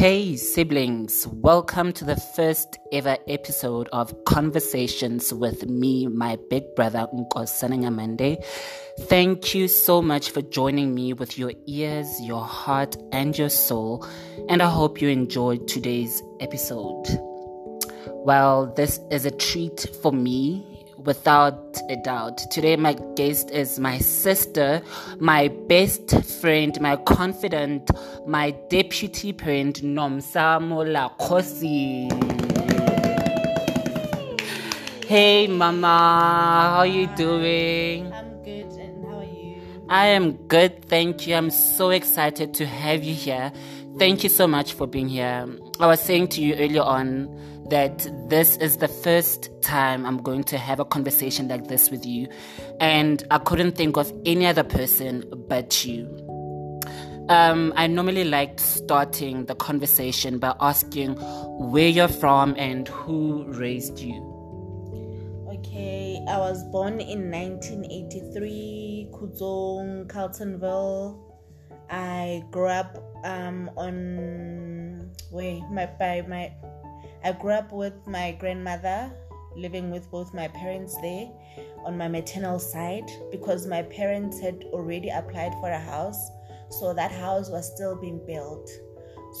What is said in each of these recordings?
Hey, siblings, welcome to the first ever episode of Conversations with me, my big brother, Nkosana Nyamande. Thank you so much for joining me with your ears, your heart, and your soul, and I hope you enjoyed today's episode. Well, this is a treat for me without a doubt. Today, my guest is my sister, my best friend, my confidant, my deputy parent, Nomsamo Lakosi. Hey, Mama, how are you doing? I'm good, and how are you? I am good, thank you. I'm so excited to have you here. Thank you so much for being here. I was saying to you earlier on that this is the first time I'm going to have a conversation like this with you, and I couldn't think of any other person but you. Um, I normally like starting the conversation by asking where you're from and who raised you. Okay, I was born in 1983, Khutsong, Carletonville. I grew up um, on wait my by my I grew up with my grandmother, living with both my parents there on my maternal side because my parents had already applied for a house, so that house was still being built.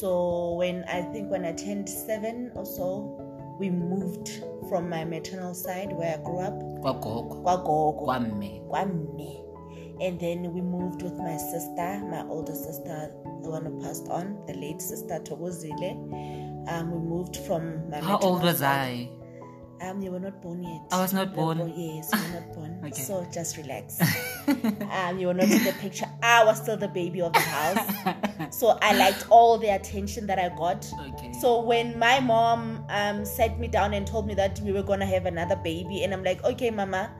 So when I think when I turned seven or so, we moved from my maternal side where I grew up, Kwagogo, Kwagogo, Kwamme. Kwame. And then we moved with my sister, my older sister, the one who passed on, the late sister Togozile. Um, we moved from my How old was. I? Um, you were not born yet. I was not were born. Yes, you were not born. Okay. So just relax. um, you were not in the picture. I was still the baby of the house. so I liked all the attention that I got. Okay. So when my mom um, sat me down and told me that we were gonna have another baby, and I'm like, okay, mama,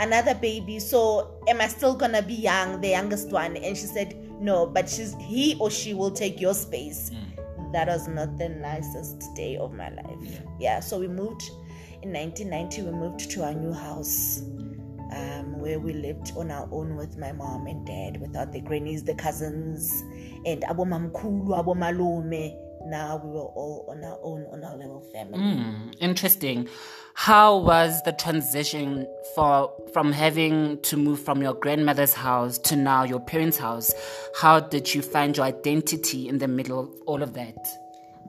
another baby. So am I still gonna be young, the youngest one? And she said, no, but she's he or she will take your space. That was not the nicest day of my life. Yeah. So we moved in 1990. We moved to our new house. Um, where we lived on our own with my mom and dad, without the grannies, the cousins, and abo mamkulu, abo malume. Now we were all on our own, on our little family. Hmm, interesting. How was the transition for from having to move from your grandmother's house to now your parents' house? How did you find your identity in the middle of all of that?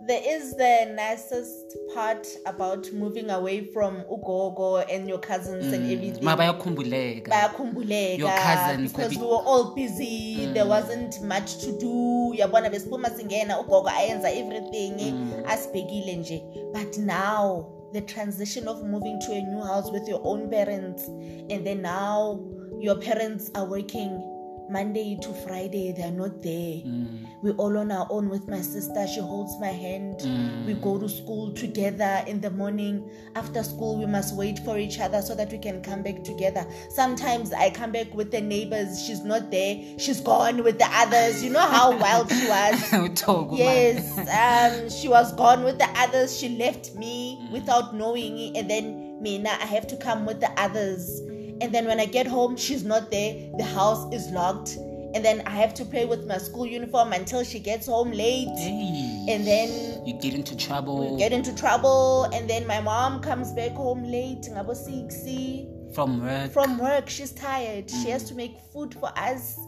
There is the nicest part about moving away from Ugogo and your cousins and mm. everything. Mabayakhumbuleka. bayakhumbuleka. Your cousins, because we were all busy. Mm. There wasn't much to do. Yabona besiphuma singena ugogo ayenza everything. Mm. Asibhekile nje. But now the transition of moving to a new house with your own parents and then now your parents are working monday to friday they're not there. Mm. We're all on our own with my sister she holds my hand. Mm. We go to school together in the morning. After school we must wait for each other so that we can come back together. Sometimes i come back with the neighbors she's not there. She's gone with the others. You know how wild she was. Yes um she was gone with the others. She left me mm. without knowing. It and then me now i have to come with the others and then when i get home she's not there. The house is locked. And then i have to play with my school uniform until she gets home late. Hey. and then you get into trouble. get into trouble. And then my mom comes back home late. Ngabo 6 from work. from work she's tired. She has to make food for us.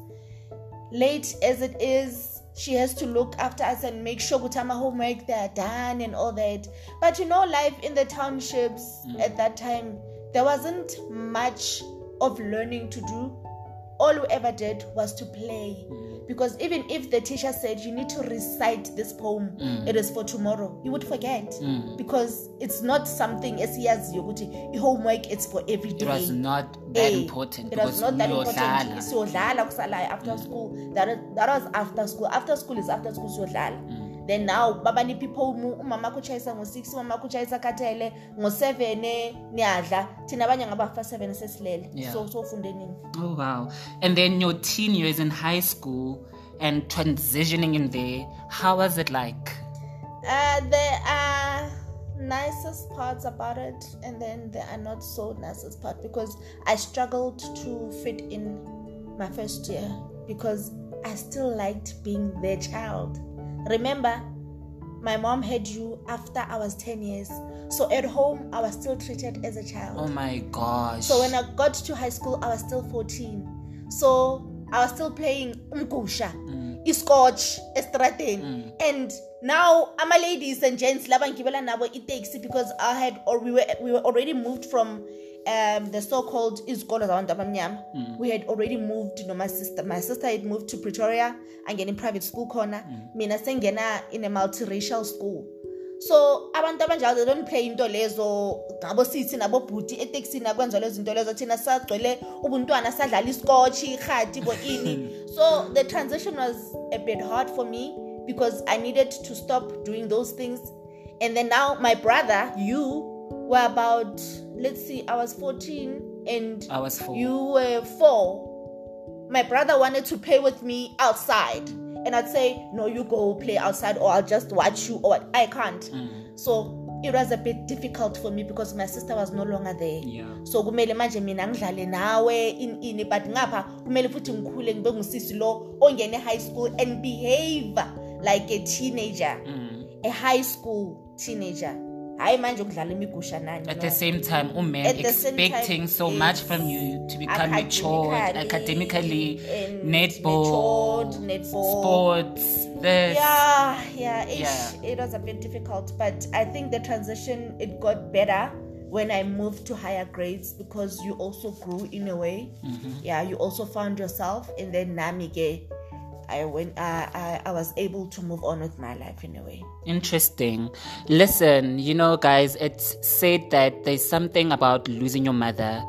Late as it is she has to look after us and make sure that my homework they are done and all that. But you know life in the townships mm. at that time there wasn't much of learning to do. All we ever did was to play. Mm. Because even if the teacher said you need to recite this poem mm. it is for tomorrow you would forget. Mm. Because it's not something esiyaziyo ukuthi i-homework it's for every day. it was not that Eh, important it was not that important. Kusalayo after school. That, that was after school. After school is after school siyodlala then now babanipha iphone umama akho utshayisa ngo-six umama akho utshayisa khathele ngo-seven niyadla thina abanye ngabafa seven sesilele Yeah. so sofunde nini Oh wow. And then your teen years in high school and transitioning in there, how was it like? Uh, there are nicest parts about it, and then there are not so nicest part because I struggled to fit in my first year because I still liked being their child. Remember, my mom had you after I was 10 years. So at home, I was still treated as a child. Oh my gosh. So when I got to high school, I was still 14. So I was still playing umgusha, mm. iskotch, estrateng. Mm. And now I'm a ladies and gents laba ngibela nabo i-taxi because I had or we were we were already moved from um, the so-called izikolo zabantu abamnyama mm. we had already moved you know my sister my sister had moved to pretoria angena in private school khona mm. mina sengena in a multiracial school so abantu abanjalo they don't play into lezo ngabo sithi nabobhuti etekisini akwenza lezo zinto lezo thina sagcwele ubuntwana sadlala isikotshi irhati bo ini so the transition was a bit hard for me because i needed to stop doing those things and then now my brother you were about let's see i was 14 and i was four. you were four. My brother wanted to play with me outside. And i'd say no you go play outside or i'll just watch you or i can't. Mm. so it was a bit difficult for me because my sister was no longer there. Yeah. so kumele manje mina ngidlale nawe in ini but ngapha kumele futhi ngikhule ngibe ngusisi lo ongene high school and behave like a teenager. Mm. a high school teenager hayi manje ukudlala imigusha nani at the same time uman expecting so much from you to become matured academically netball, netball sports this yeah yeah, yeah. it was a bit difficult but i think the transition it got better when I moved to higher grades because you also grew in a way. Mm-hmm. Yeah, you also found yourself, and then Namige I went I, I, was able to move on with my life in a way. Interesting. Listen, you know guys, it's said that there's something about losing your mother,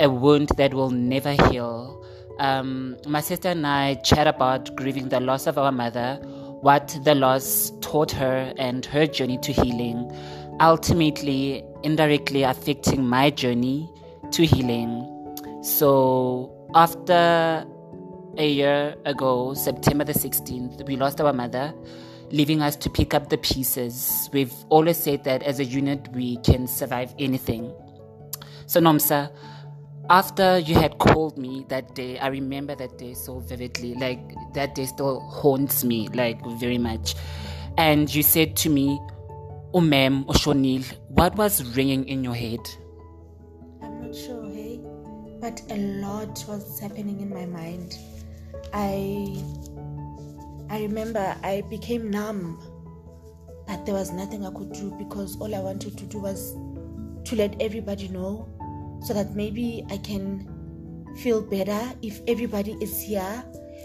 a wound that will never heal. Um, my sister and I chat about grieving the loss of our mother, what the loss taught her and her journey to healing, ultimately indirectly affecting my journey to healing. So after a year ago, September the 16th, we lost our mother, leaving us to pick up the pieces. We've always said that as a unit, we can survive anything. So, Nomsa, after you had called me that day, I remember that day so vividly. Like, that day still haunts me, like, very much. And you said to me, Umem Oshonil, what was ringing in your head? I'm not sure, hey, but a lot was happening in my mind. I I remember I became numb, but there was nothing I could do because all I wanted to do was to let everybody know so that maybe I can feel better if everybody is here,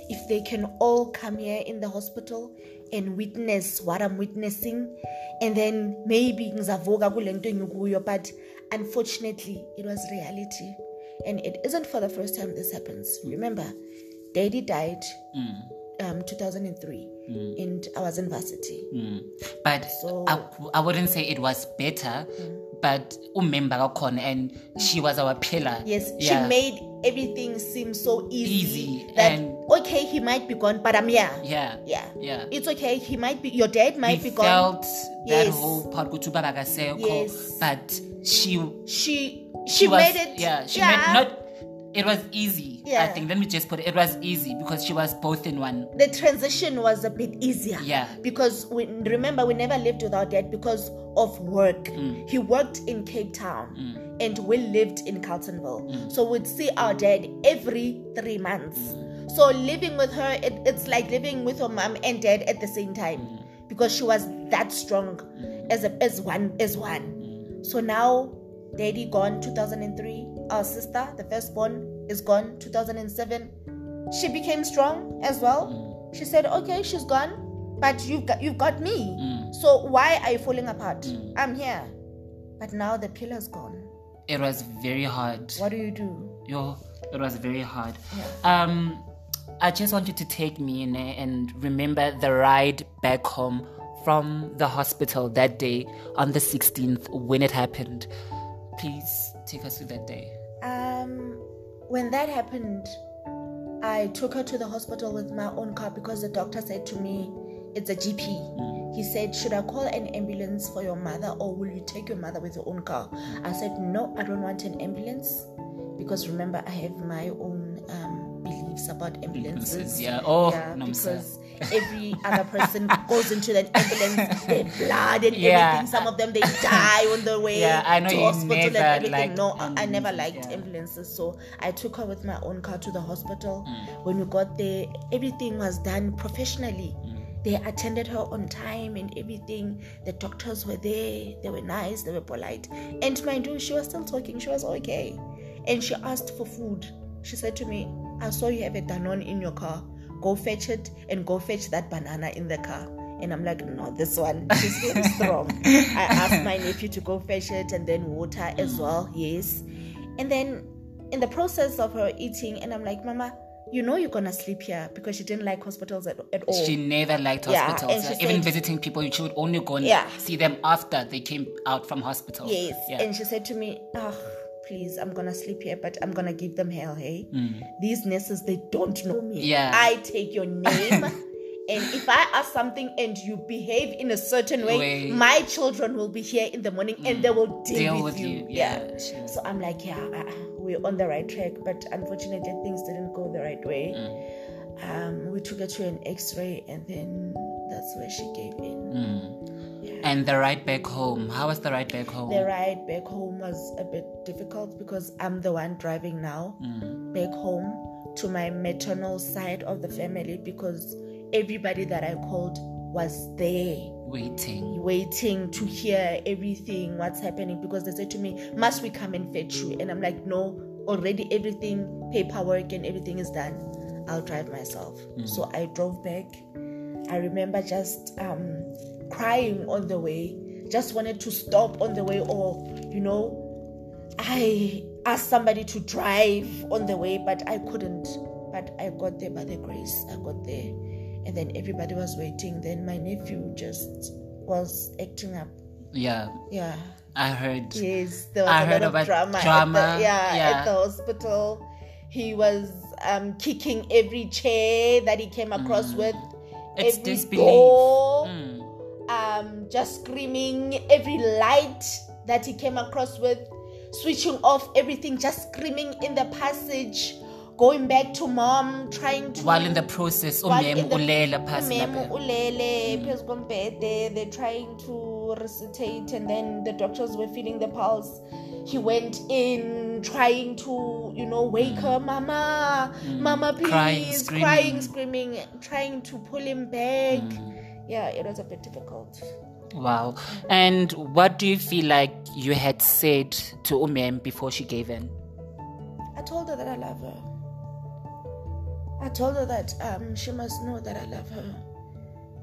if they can all come here in the hospital and witness what I'm witnessing, and then maybe but unfortunately it was reality. And it isn't for the first time this happens. Remember, Daddy died mm. um 2003 mm. and I was in varsity. Mm. But so, I, I wouldn't say it was better, mm. but kakhona and she was our pillar. Yes, yeah. she made everything seem so easy, easy that and okay he might be gone but i'm here yeah yeah yeah it's okay he might be your dad might we be felt gone that yes. whole part yes. but she she she, she was, made it yeah she yeah. made not it was easy. Yeah. I think. Let me just put it. It was easy because she was both in one. The transition was a bit easier. Yeah. Because we remember we never lived without dad because of work. Mm. He worked in Cape Town. Mm. And we lived in Carletonville. Mm. So we'd see our dad every three months. Mm. So living with her, it, it's like living with her mom and dad at the same time mm. because she was that strong mm. as a, as one as one. So now, daddy gone 2003 our sister, the firstborn, is gone 2007. She became strong as well. Mm. She said, "Okay, she's gone, but you've got you've got me. Mm. So why are you falling apart? Mm. I'm here." But now the pillar's gone. It was very hard. What do you do? Yo, it was very hard. Yeah. Um, I just want you to take me in and remember the ride back home from the hospital that day on the 16th when it happened. Please take us to that day? Um, when that happened, I took her to the hospital with my own car because the doctor said to me, it's a GP. Mm. He said, Should I call an ambulance for your mother or will you take your mother with your own car? I said, No, I don't want an ambulance because remember, I have my own um, beliefs about ambulances. Yeah, oh, yeah, no, because every other person goes into that ambulance, their blood and Yeah. everything. Some of them they die on the way Yeah, I know to you hospital and everything. liked no, I- I never liked yeah. ambulances, so I took her with my own car to the hospital. Mm. When we got there, everything was done professionally. Mm. They attended her on time and everything. The doctors were there. They were nice. They were polite. And mind you, she was still talking. She was okay. And she asked for food. She said to me, I saw you have a Danone in your car. Go fetch it and go fetch that banana in the car. And I'm like, no, this one, she's very strong. I asked my nephew to go fetch it and then water as mm. well. Yes. And then in the process of her eating, and I'm like, Mama, you know you're gonna sleep here because she didn't like hospitals at, at all. She never liked hospitals. she Even said- visiting people, she would only go and Yeah. see them after they came out from hospital. Yes. Yeah. And she said to me, oh, please, I'm gonna sleep here, but I'm gonna give them hell, hey? These nurses, they don't know me. Mm. Yeah. I take your name. And if I ask something and you behave in a certain way, Way. Mm. my children will be here in the morning and they will deal, Deal with, with you. you. Yeah, sure. So I'm like, yeah, uh, we're on the right track, but unfortunately things didn't go the right way. Mm. Um, we took her to an X-ray, and then that's where she gave in. And the ride back home. How was the ride back home? The ride back home was a bit difficult because I'm the one driving now back home to my maternal side of the family because everybody that I called was there Waiting. waiting to hear everything what's happening because they said to me must we come and fetch you and i'm like no already everything paperwork and everything is done i'll drive myself so i drove back i remember just um crying on the way just wanted to stop on the way or you know i asked somebody to drive on the way but i couldn't but i got there by the grace i got there and then everybody was waiting then my nephew just was acting up Yeah, yeah I heard. yes there was I a heard lot of drama, drama, At the, yeah, yeah. at the hospital he was um kicking every chair that he came across with Mm. It's every disbelief. door, Mm. Um just screaming every light that he came across with switching off everything just screaming in the passage going back to mom trying to While in the process, umem the- ulela phasi umem lapha. ulele phezu kombhede they're trying to resuscitate and then the doctors were feeling the pulse he went in trying to you know wake her mama mama please Mm. Crying, screaming. crying screaming trying to pull him back Mm. Yeah it was a bit difficult Wow. And what do you feel like you had said to Umem before she gave in? I told her that I love her. I told her that um she must know that I love her.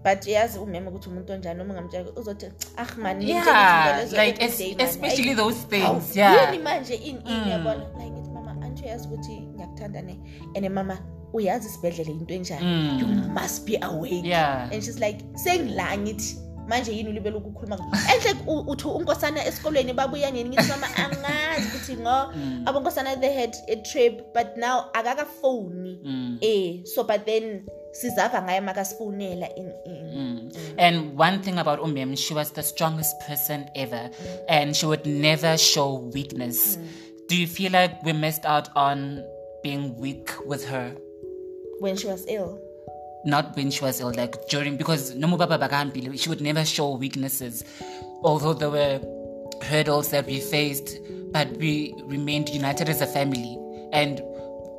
But yazi umema ukuthi umuntu onjani uma ngamtshela uzothi ah man Yeah, like es- especially those things. yeah. yini manje in in yabona like mama anti yazi ukuthi ngiyakuthanda ne and mama uyazi isibhedlele into enjani? Mm. You must be awake. Yeah. and she's like sengila ngithi manje yini ulibele ukukhuluma enhle uthi unkosana esikolweni babuya nini ngithi mama angazi ukuthi ngo. Mm. Abonkosana they had a trip but now akakafoni. Eh so but then sizava ngaye makasifonela in in. And one thing about Umem, she was the strongest person ever, and she would never show weakness. Do you feel like we missed out on being weak with her? When she was ill Not when she was ill, like during, because no Baba Bagambile, she would never show weaknesses. Although there were hurdles that we faced, but we remained united as a family. And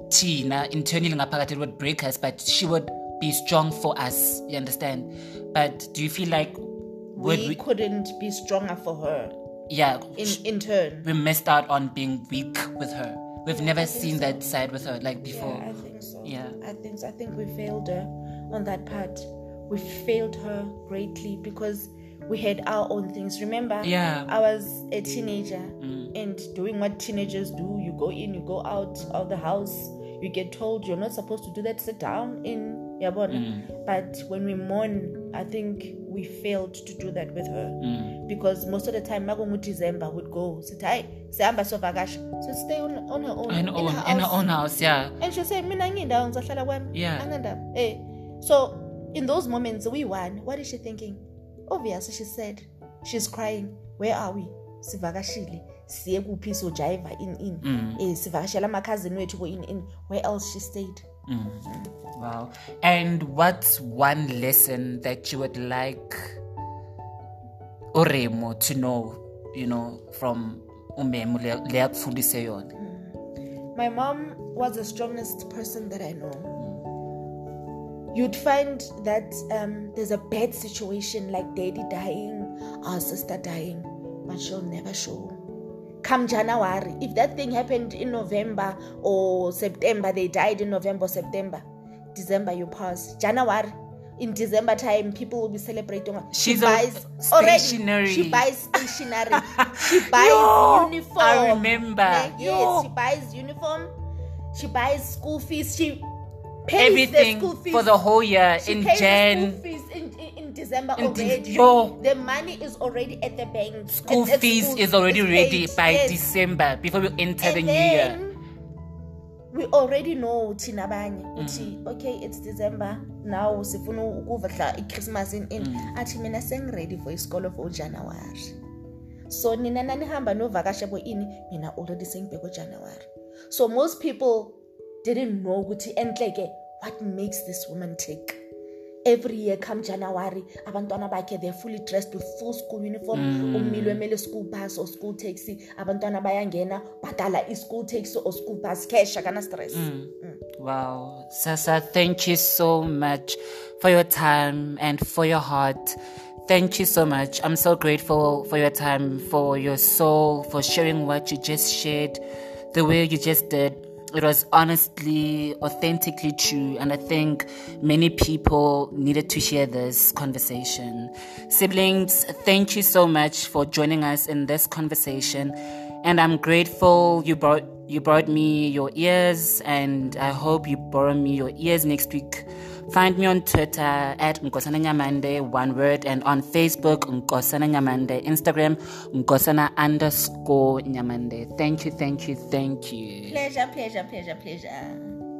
Tina, internally, it would break us, but she would be strong for us, you understand? But do you feel like we, we, couldn't be stronger for her yeah, in in turn we missed out on being weak with her. We've never seen that side with her like before. Yeah, so. Yeah. I think. I think we failed her on that part. We failed her greatly because we had our own things. Remember? Yeah. I was a teenager mm. and doing what teenagers do. You go in, you go out of the house. You get told you're not supposed to do that. Sit down in Yabona. Mm. But when we mourn, I think we failed to do that with her because most of the time, December would go. Sihamba sovakasha. So stay on, on her own. In, own, her in her own house, yeah. And she said, Mina ngindawo ngizohlala kwami. Yeah. Eh. So in those moments we won. What is she thinking? Obviously she said, she's crying. Where are we? Sivakashile. Siye kuphi sojiva in in. Mm. Eh sivakashela amakhazini wethu ko in in. Where else she stayed? Mm. Wow. And what's one lesson that you would like Oremo to know, you know, from umemu le le akufundise yona? Mm. My mom was the strongest person that I know. Mm. You'd find that um, there's a bad situation like daddy dying, our sister dying, but she'll never show. Come January, if that thing happened in November or September, they died in November or September, December you pass. January, in December time, people will be celebrating. She She's a- buys stationery. already. She buys stationery. she buys Yo, uniform. I remember. Yes, she buys uniform. She buys school fees. She pays Everything the school fees for the whole year she in pays the Jan. School in, December In already. Yo. The money is already at the bank. School at fees school. is already ready paid. by Yes. December before we enter the new year. we already know thina abanye Mm. uthi okay it's december now sifuna ukuvahla i-christmas in in Mm. athi mina sengiready for isikolo for ujanuwari so nina nanihamba novakasha bo-ini mina already sengibheke ujanuwari so most people didn't know ukuthi enhleke what makes this woman tick every year come january abantwana bakhe they're fully dressed with full school uniform mm. umile emele school bus or school taxi abantwana bayangena bhatala i-school taxi or school bus cash akana stress mm. Mm. Wow. Sasa, thank you so much for your time and for your heart. Thank you so much. I'm so grateful for your time, for your soul, for sharing what you just shared, the way you just did. It was honestly, authentically true, and I think many people needed to hear this conversation. Siblings, thank you so much for joining us in this conversation, and I'm grateful you brought you brought me your ears, and I hope you borrow me your ears next week. Find me on Twitter at Nkosana Nyamande, one word, and on Facebook, Nkosana Nyamande, Instagram, Nkosana underscore Nyamande. Thank you, thank you, thank you. pleasure pleasure pleasure pleasure